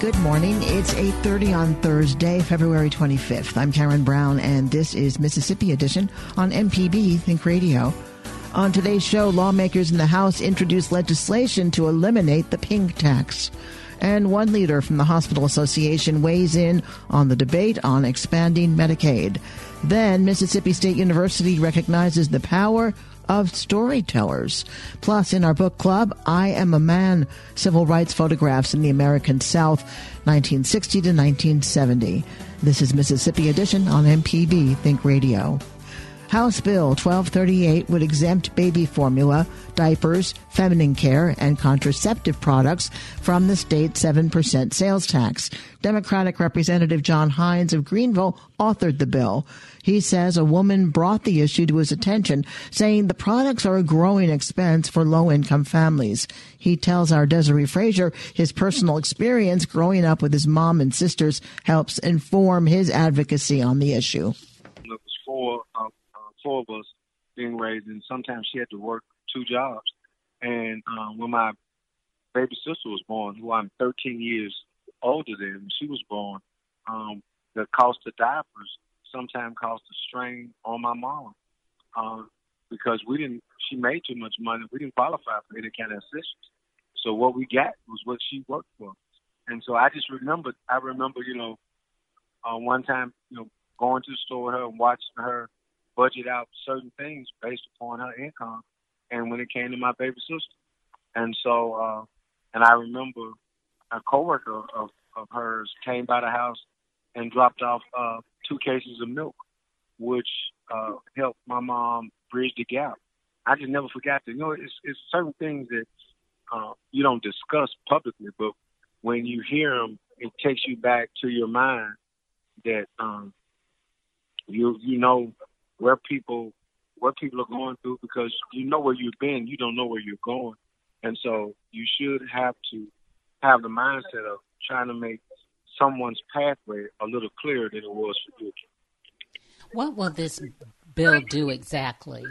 Good morning. It's 8:30 on Thursday, February 25th. I'm Karen Brown and this is Mississippi Edition on MPB Think Radio. On today's show, lawmakers in the House introduced legislation to eliminate the pink tax. And one leader from the Hospital Association weighs in on the debate on expanding Medicaid. Then Mississippi State University recognizes the power of storytellers. Plus, in our book club, I Am a Man Civil Rights Photographs in the American South, 1960 to 1970. This is Mississippi Edition on MPB Think Radio. House Bill 1238 would exempt baby formula, diapers, feminine care, and contraceptive products from the state 7% sales tax. Democratic Representative John Hines of Greenville authored the bill. He says a woman brought the issue to his attention, saying the products are a growing expense for low income families. He tells our Desare Frazier his personal experience growing up with his mom and sisters helps inform his advocacy on the issue. It was four uh, four of us being raised, and sometimes she had to work two jobs. And um, when my baby sister was born, who I'm 13 years older than, she was born, um, the cost of diapers sometimes caused a strain on my mom uh, because we didn't. She made too much money. We didn't qualify for any kind of assistance. So what we got was what she worked for. And so I just remember. I remember, you know, uh, one time, you know, going to the store with her and watching her budget out certain things based upon her income. And when it came to my baby sister, and so, uh, and I remember a coworker of, of hers came by the house and dropped off uh, two cases of milk, which uh, helped my mom bridge the gap. I just never forgot that. You know, it's, it's certain things that uh, you don't discuss publicly, but when you hear them, it takes you back to your mind that um, you you know where people what people are going through because you know where you've been, you don't know where you're going, and so you should have to have the mindset of trying to make someone's pathway a little clearer than it was for you. What will this bill do exactly?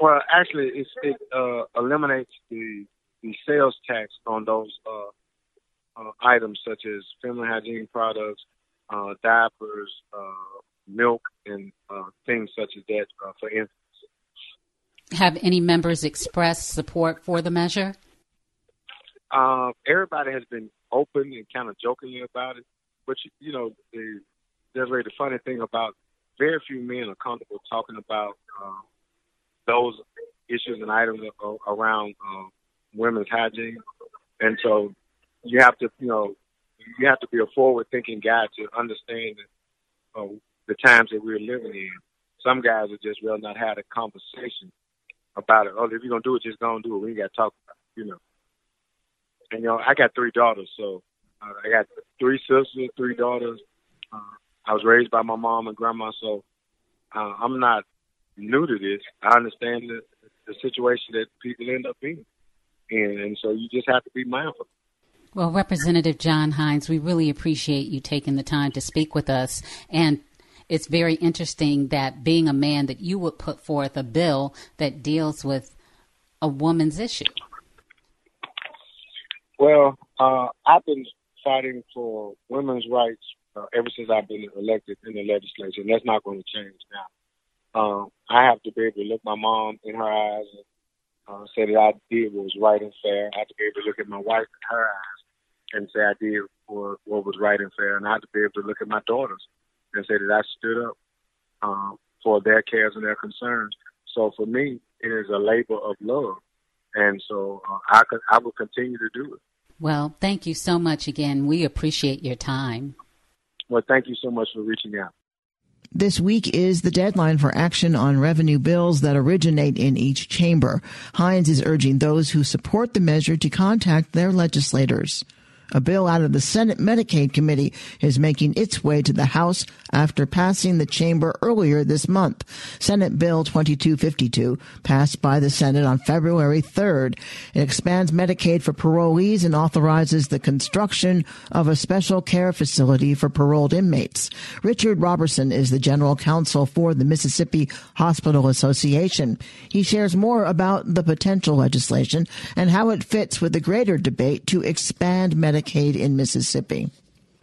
Well, actually, it's, it uh, eliminates the the sales tax on those uh, uh, items such as family hygiene products, uh, diapers, uh, milk, and uh, things such as that uh, for infants. Have any members expressed support for the measure? Uh, everybody has been open and kind of jokingly about it, but you, know, the, there's really the funny thing about very few men are comfortable talking about uh, those issues and items around uh, women's hygiene, and so you have to, you know, you have to be a forward-thinking guy to understand that uh, the times that we're living in. Some guys are just rather not have a conversation about it. Oh, if you're gonna do it, just go and do it. We ain't got to talk about it, you know. And you know, I got three daughters, so uh, I got three sisters, three daughters. Uh, I was raised by my mom and grandma, so uh, I'm not new to this. I understand the, the situation that people end up in, and, and so you just have to be mindful. Well, Representative John Hines, we really appreciate you taking the time to speak with us and it's very interesting that being a man that you would put forth a bill that deals with a woman's issue. Well, uh, I've been fighting for women's rights uh, ever since I've been elected in the legislature, and that's not going to change now. Um, I have to be able to look my mom in her eyes and uh, say that I did what was right and fair. I had to be able to look at my wife in her eyes and say I did what, what was right and fair. And I had to be able to look at my daughters and say that I stood up um, for their cares and their concerns. So for me, it is a labor of love. And so uh, I, could, I will continue to do it. Well, thank you so much again. We appreciate your time. Well, thank you so much for reaching out. This week is the deadline for action on revenue bills that originate in each chamber. Hines is urging those who support the measure to contact their legislators. A bill out of the Senate Medicaid Committee is making its way to the House after passing the chamber earlier this month. Senate Bill 2252 passed by the Senate on February 3rd. It expands Medicaid for parolees and authorizes the construction of a special care facility for paroled inmates. Richard Roberson is the general counsel for the Mississippi Hospital Association. He shares more about the potential legislation and how it fits with the greater debate to expand Medicaid Medicaid in Mississippi?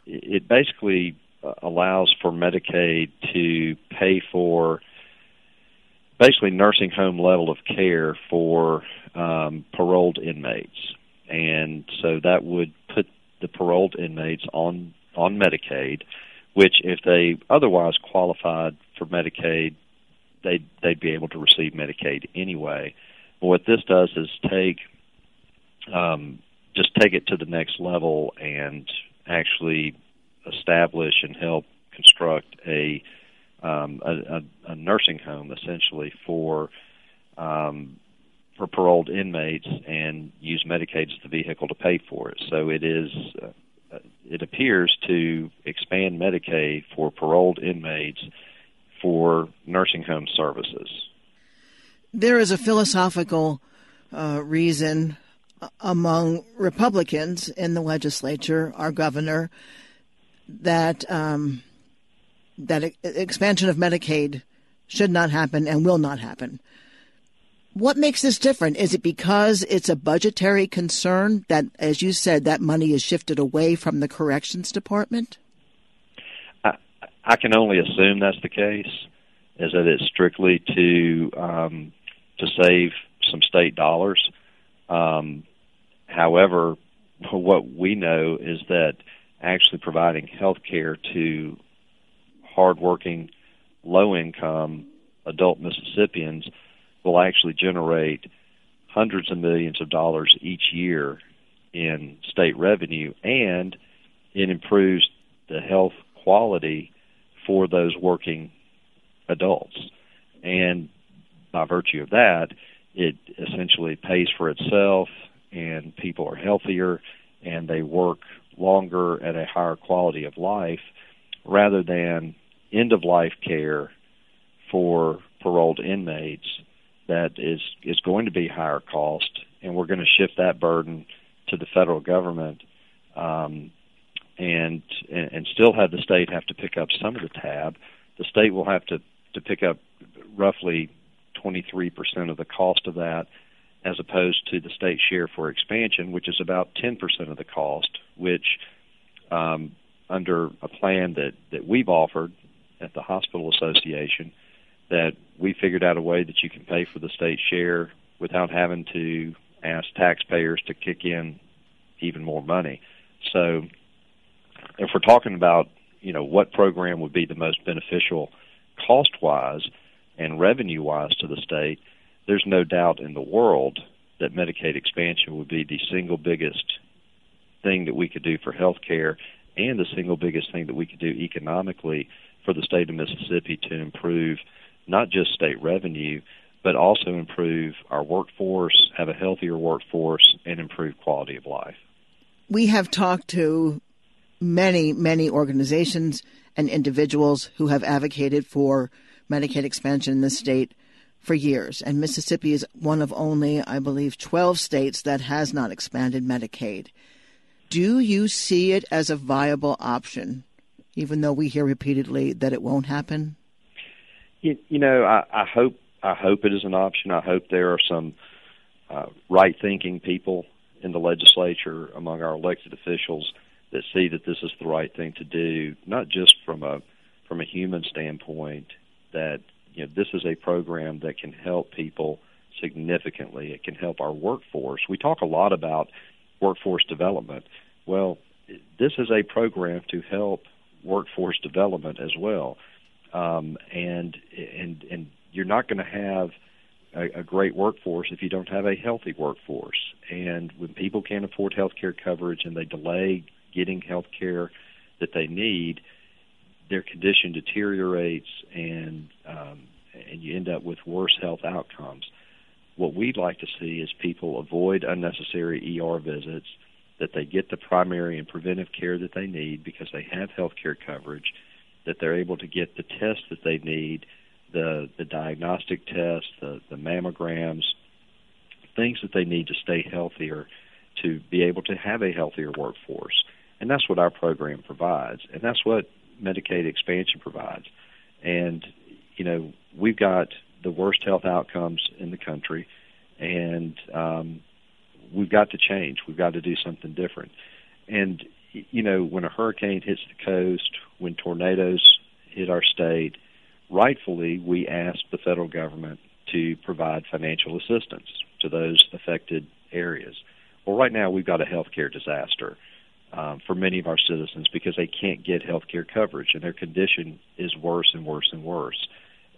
It basically uh, allows for Medicaid to pay for basically nursing home level of care for um, paroled inmates, and so that would put the paroled inmates on on Medicaid, which if they otherwise qualified for Medicaid, they'd they'd be able to receive Medicaid anyway. But what this does is take um, take it to the next level and actually establish and help construct a um, a, a, nursing home essentially for um, for paroled inmates and use Medicaid as the vehicle to pay for it. So it is uh, it appears to expand Medicaid for paroled inmates for nursing home services. There is a philosophical uh, reason among Republicans in the legislature, our governor, that um, that expansion of Medicaid should not happen and will not happen. What makes this different? Is it because it's a budgetary concern that, as you said, that money is shifted away from the corrections department? I, I can only assume that's the case. Is that it's strictly to um, to save some state dollars? Um, However, what we know is that actually providing health care to hardworking, low income adult Mississippians will actually generate hundreds of millions of dollars each year in state revenue and it improves the health quality for those working adults. And by virtue of that, it essentially pays for itself and people are healthier and they work longer at a higher quality of life rather than end of life care for paroled inmates that is is going to be higher cost. And we're going to shift that burden to the federal government um, and, and still have the state have to pick up some of the tab. The state will have to to pick up roughly 23% of the cost of that as opposed to the state share for expansion, which is about 10% of the cost, which um, under a plan that, that we've offered at the Hospital Association, that we figured out a way that you can pay for the state share without having to ask taxpayers to kick in even more money. So if we're talking about, you know, what program would be the most beneficial cost-wise and revenue-wise to the state – there's no doubt in the world that Medicaid expansion would be the single biggest thing that we could do for health care and the single biggest thing that we could do economically for the state of Mississippi to improve not just state revenue, but also improve our workforce, have a healthier workforce, and improve quality of life. We have talked to many, many organizations and individuals who have advocated for Medicaid expansion in the state for years, and Mississippi is one of only, I believe, 12 states that has not expanded Medicaid. Do you see it as a viable option, even though we hear repeatedly that it won't happen? You, you know, I, I hope I hope it is an option. I hope there are some uh, right-thinking people in the legislature among our elected officials that see that this is the right thing to do, not just from a from a human standpoint that you know this is a program that can help people significantly. It can help our workforce. We talk a lot about workforce development. Well, this is a program to help workforce development as well. Um, and and and you're not going to have a, a great workforce if you don't have a healthy workforce. And when people can't afford health care coverage and they delay getting health care that they need, their condition deteriorates and um, and you end up with worse health outcomes. What we'd like to see is people avoid unnecessary ER visits, that they get the primary and preventive care that they need because they have health care coverage, that they're able to get the tests that they need, the the diagnostic tests, the, the mammograms, things that they need to stay healthier to be able to have a healthier workforce. And that's what our program provides. And that's what Medicaid expansion provides. And, you know, we've got the worst health outcomes in the country, and um, we've got to change. We've got to do something different. And, you know, when a hurricane hits the coast, when tornadoes hit our state, rightfully we ask the federal government to provide financial assistance to those affected areas. Well, right now we've got a healthcare disaster um, for many of our citizens because they can't get health care coverage and their condition is worse and worse and worse.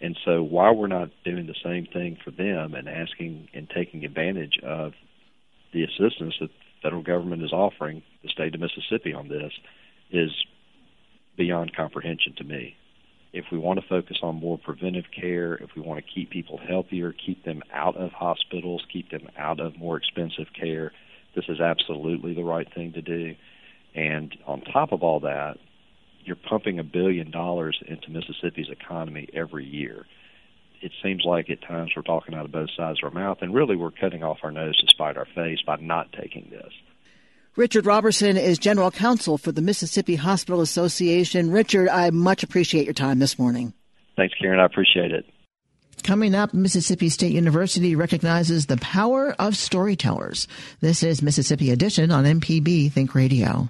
And so while we're not doing the same thing for them and asking and taking advantage of the assistance that the federal government is offering the state of Mississippi on this is beyond comprehension to me. If we want to focus on more preventive care, if we want to keep people healthier, keep them out of hospitals, keep them out of more expensive care, this is absolutely the right thing to do. And on top of all that, you're pumping a billion dollars into Mississippi's economy every year. It seems like at times we're talking out of both sides of our mouth, and really we're cutting off our nose to spite our face by not taking this. Richard Roberson is General Counsel for the Mississippi Hospital Association. Richard, I much appreciate your time this morning. Thanks, Karen. I appreciate it. Coming up, Mississippi State University recognizes the power of storytellers. This is Mississippi Edition on MPB Think Radio.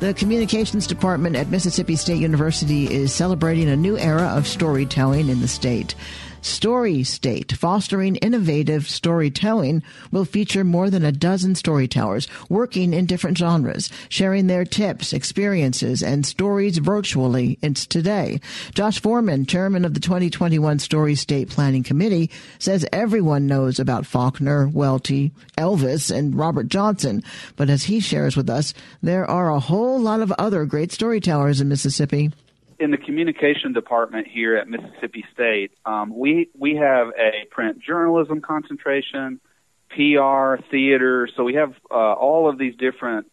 The Communications Department at Mississippi State University is celebrating a new era of storytelling in the state. Story State, fostering innovative storytelling, will feature more than a dozen storytellers working in different genres, sharing their tips, experiences, and stories virtually. It's today. Josh Foreman, chairman of the 2021 Story State Planning Committee, says everyone knows about Faulkner, Welty, Elvis, and Robert Johnson. But as he shares with us, there are a whole lot of other great storytellers in Mississippi in the communication department here at Mississippi State, um, we we have a print journalism concentration, PR, theater. So we have uh, all of these different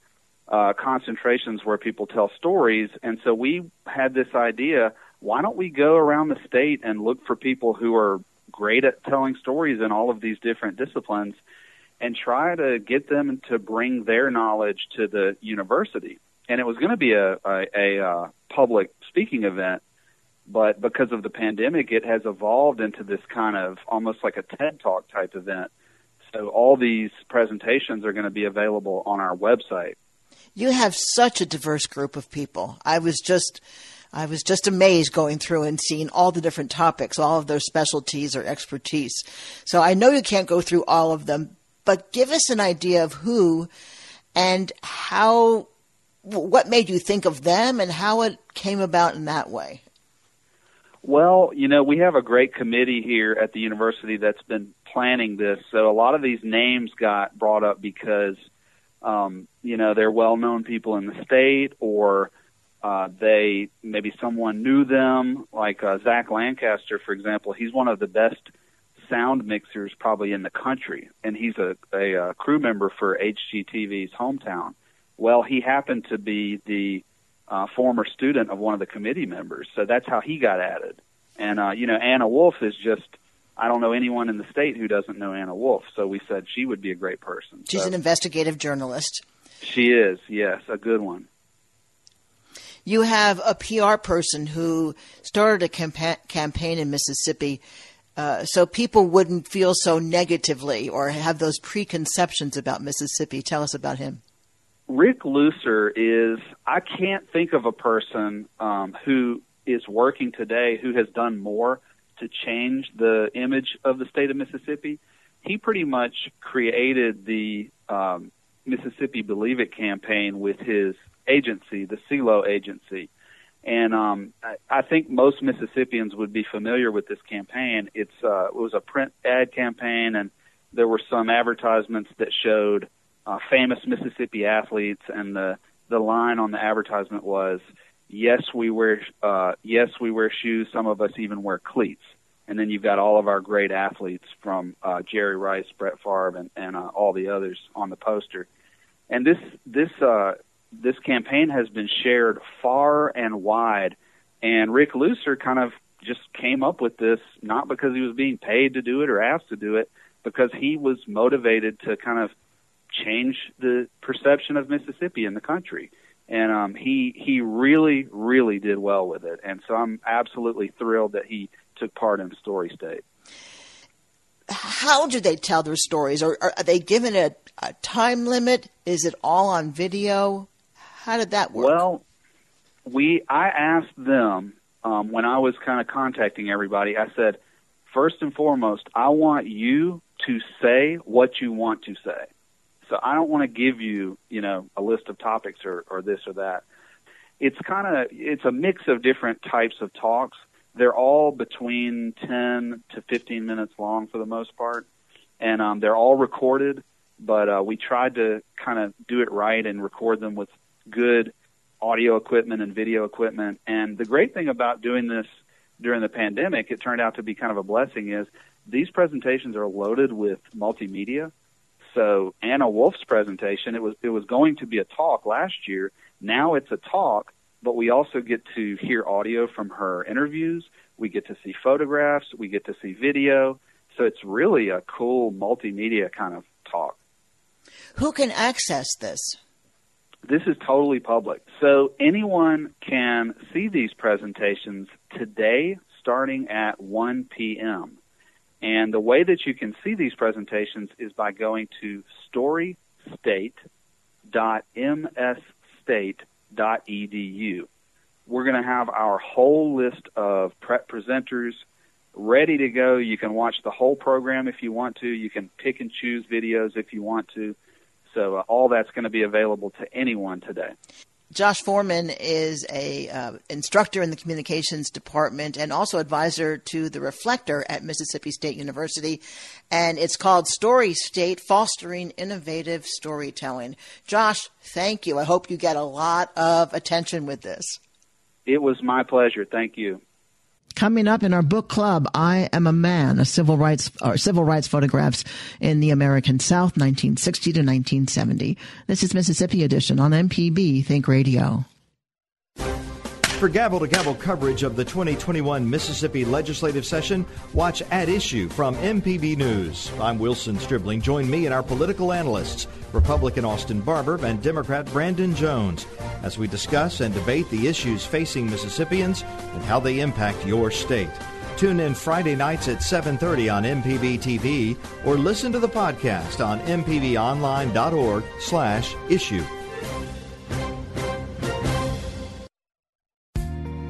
uh, concentrations where people tell stories. And so we had this idea: why don't we go around the state and look for people who are great at telling stories in all of these different disciplines, and try to get them to bring their knowledge to the university and it was going to be a, a, a uh, public speaking event, but because of the pandemic, it has evolved into this kind of almost like a TED Talk type event. So all these presentations are going to be available on our website. You have such a diverse group of people. I was just I was just amazed going through and seeing all the different topics, all of their specialties or expertise. So I know you can't go through all of them, but give us an idea of who and how what made you think of them and how it came about in that way? Well, you know, we have a great committee here at the university that's been planning this. So a lot of these names got brought up because, um, you know, they're well known people in the state or uh, they maybe someone knew them, like uh, Zach Lancaster, for example. He's one of the best sound mixers probably in the country, and he's a, a, a crew member for HGTV's Hometown. Well, he happened to be the uh, former student of one of the committee members, so that's how he got added. And uh, you know, Anna Wolfe is just I don't know anyone in the state who doesn't know Anna Wolfe. So we said she would be a great person. She's so, an investigative journalist. She is, yes, a good one. You have a PR person who started a campa- campaign in Mississippi uh, so people wouldn't feel so negatively or have those preconceptions about Mississippi. Tell us about him. Rick Looser is, I can't think of a person um, who is working today who has done more to change the image of the state of Mississippi. He pretty much created the um, Mississippi Believe It campaign with his agency, the Cirlot agency. And um, I, I think most Mississippians would be familiar with this campaign. It's uh, it was a print ad campaign, and there were some advertisements that showed uh, famous Mississippi athletes, and the the line on the advertisement was, "Yes, we wear uh, yes we wear shoes. Some of us even wear cleats." And then you've got all of our great athletes from uh, Jerry Rice, Brett Favre, and, and uh, all the others on the poster. And this this uh, this campaign has been shared far and wide. And Rick Looser kind of just came up with this not because he was being paid to do it or asked to do it, because he was motivated to kind of change the perception of Mississippi in the country. And um, he he really really did well with it, and so I'm absolutely thrilled that he took part in Story State. How do they tell their stories? Or are they given a, a time limit? Is it all on video? How did that work? Well, we I asked them um, when I was kind of contacting everybody. I said, first and foremost, I want you to say what you want to say. So I don't want to give you, you know, a list of topics or, or this or that. It's kind of it's a mix of different types of talks. They're all between 10 to 15 minutes long for the most part, and um, they're all recorded. But uh, we tried to kind of do it right and record them with good audio equipment and video equipment. And the great thing about doing this during the pandemic, it turned out to be kind of a blessing, is these presentations are loaded with multimedia. So Anna Wolfe's presentation, it was it was going to be a talk last year. Now it's a talk, but we also get to hear audio from her interviews. We get to see photographs. We get to see video. So it's really a cool multimedia kind of talk. Who can access this? This is totally public. So anyone can see these presentations today starting at 1 p.m. And the way that you can see these presentations is by going to storystate.msstate.edu. We're going to have our whole list of prep presenters ready to go. You can watch the whole program if you want to. You can pick and choose videos if you want to. So uh, all that's going to be available to anyone today. Josh Foreman is a uh, instructor in the communications department and also advisor to the Reflector at Mississippi State University, and it's called Story State: Fostering Innovative Storytelling. Josh, thank you. I hope you get a lot of attention with this. It was my pleasure. Thank you. Coming up in our book club, I Am a Man, a civil rights or civil rights photographs in the American South, 1960 to 1970. This is Mississippi Edition on MPB Think Radio. For gavel to gavel coverage of the 2021 Mississippi legislative session, watch At Issue from MPB News. I'm Wilson Stribling. Join me and our political analysts, Republican Austin Barbour and Democrat Brandon Jones, as we discuss and debate the issues facing Mississippians and how they impact your state. Tune in Friday nights at 7:30 on MPB TV or listen to the podcast on mpbonline.org/issue.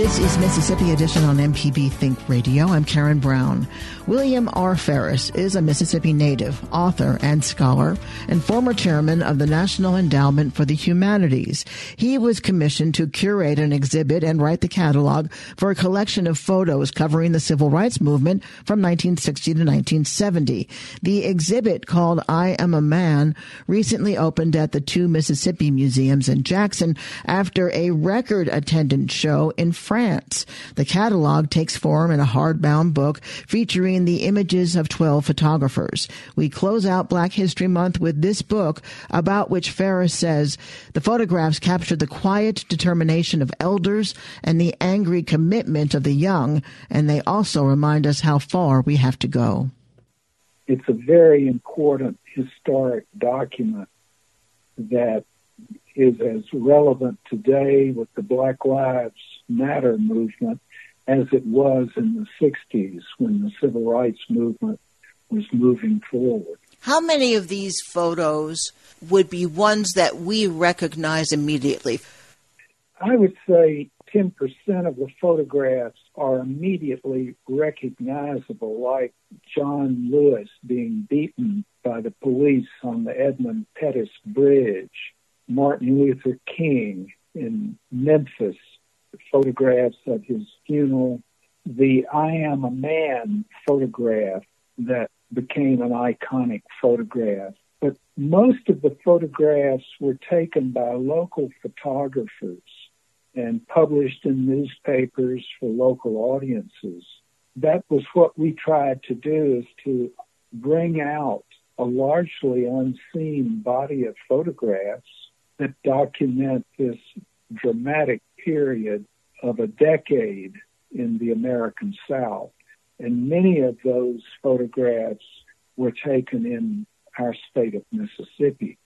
This is Mississippi Edition on MPB Think Radio. I'm Karen Brown. William R. Ferris is a Mississippi native, author, and scholar, and former chairman of the National Endowment for the Humanities. He was commissioned to curate an exhibit and write the catalog for a collection of photos covering the civil rights movement from 1960 to 1970. The exhibit, called I Am a Man, recently opened at the two Mississippi museums in Jackson after a record attendance show in France. The catalog takes form in a hardbound book featuring the images of 12 photographers. We close out Black History Month with this book about which Ferris says the photographs capture the quiet determination of elders and the angry commitment of the young, and they also remind us how far we have to go. It's a very important historic document that is as relevant today with the Black Lives Matter movement as it was in the 60s when the civil rights movement was moving forward. How many of these photos would be ones that we recognize immediately? I would say 10% of the photographs are immediately recognizable, like John Lewis being beaten by the police on the Edmund Pettus Bridge, Martin Luther King in Memphis, photographs of his funeral, the I Am a Man photograph that became an iconic photograph. But most of the photographs were taken by local photographers and published in newspapers for local audiences. That was what we tried to do is to bring out a largely unseen body of photographs that document this dramatic period of a decade in the American South. And many of those photographs were taken in our state of Mississippi.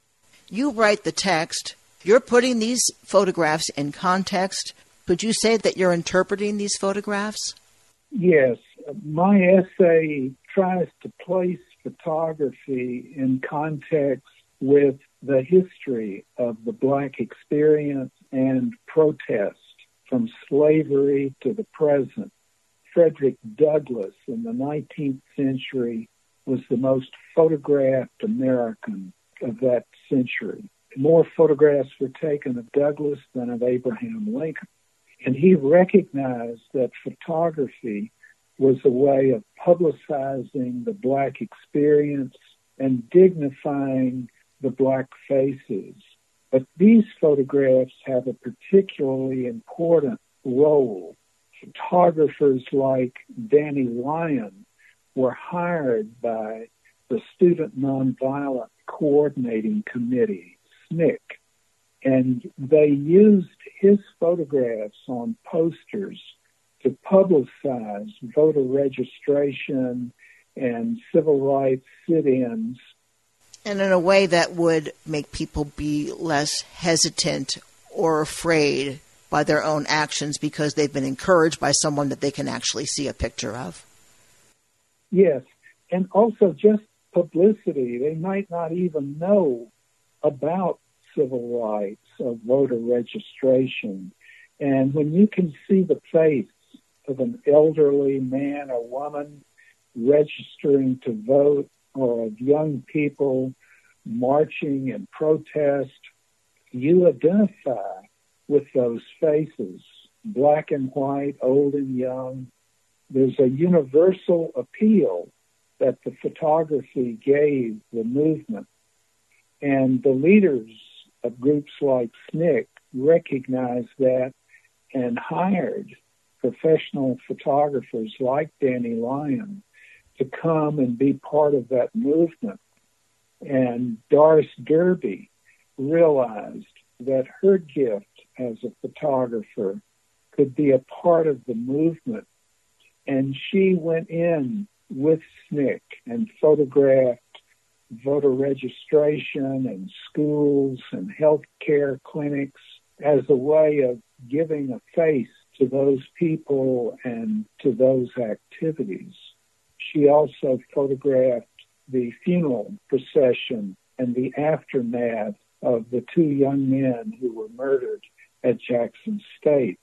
You write the text you're putting these photographs in context. Could you say that you're interpreting these photographs? Yes. My essay tries to place photography in context with the history of the Black experience and protest from slavery to the present. Frederick Douglass in the 19th century was the most photographed American of that century more photographs were taken of Douglass than of Abraham Lincoln. And he recognized that photography was a way of publicizing the Black experience and dignifying the Black faces. But these photographs have a particularly important role. Photographers like Danny Lyon were hired by the Student Nonviolent Coordinating Committee SNCC. And they used his photographs on posters to publicize voter registration and civil rights sit ins. And in a way that would make people be less hesitant or afraid by their own actions because they've been encouraged by someone that they can actually see a picture of. Yes. And also just publicity. They might not even know about civil rights of voter registration. And when you can see the face of an elderly man or woman registering to vote or of young people marching in protest, you identify with those faces, black and white, old and young. There's a universal appeal that the photography gave the movement and the leaders of groups like SNCC recognized that and hired professional photographers like Danny Lyon to come and be part of that movement. And Doris Derby realized that her gift as a photographer could be a part of the movement. And she went in with SNCC and photographed voter registration and schools and health care clinics as a way of giving a face to those people and to those activities. She also photographed the funeral procession and the aftermath of the two young men who were murdered at Jackson State.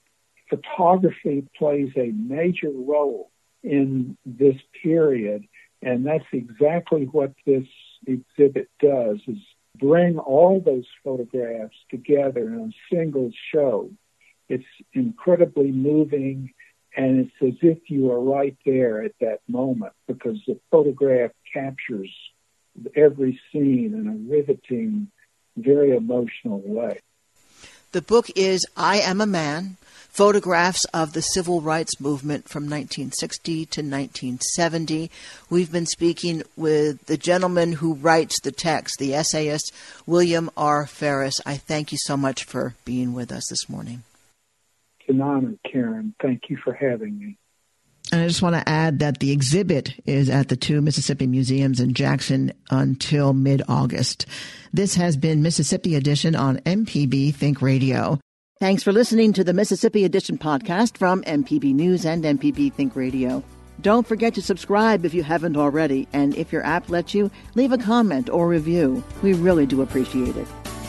Photography plays a major role in this period, and that's exactly what this exhibit does is bring all those photographs together in a single show. It's incredibly moving and it's as if you are right there at that moment because the photograph captures every scene in a riveting, very emotional way. The book is I Am a Man Photographs of the Civil Rights Movement from 1960 to 1970. We've been speaking with the gentleman who writes the text, the essayist William R. Ferris. I thank you so much for being with us this morning. It's an honor, Karen. Thank you for having me. And I just want to add that the exhibit is at the two Mississippi museums in Jackson until mid August. This has been Mississippi Edition on MPB Think Radio. Thanks for listening to the Mississippi Edition podcast from MPB News and MPB Think Radio. Don't forget to subscribe if you haven't already, and if your app lets you, leave a comment or review. We really do appreciate it.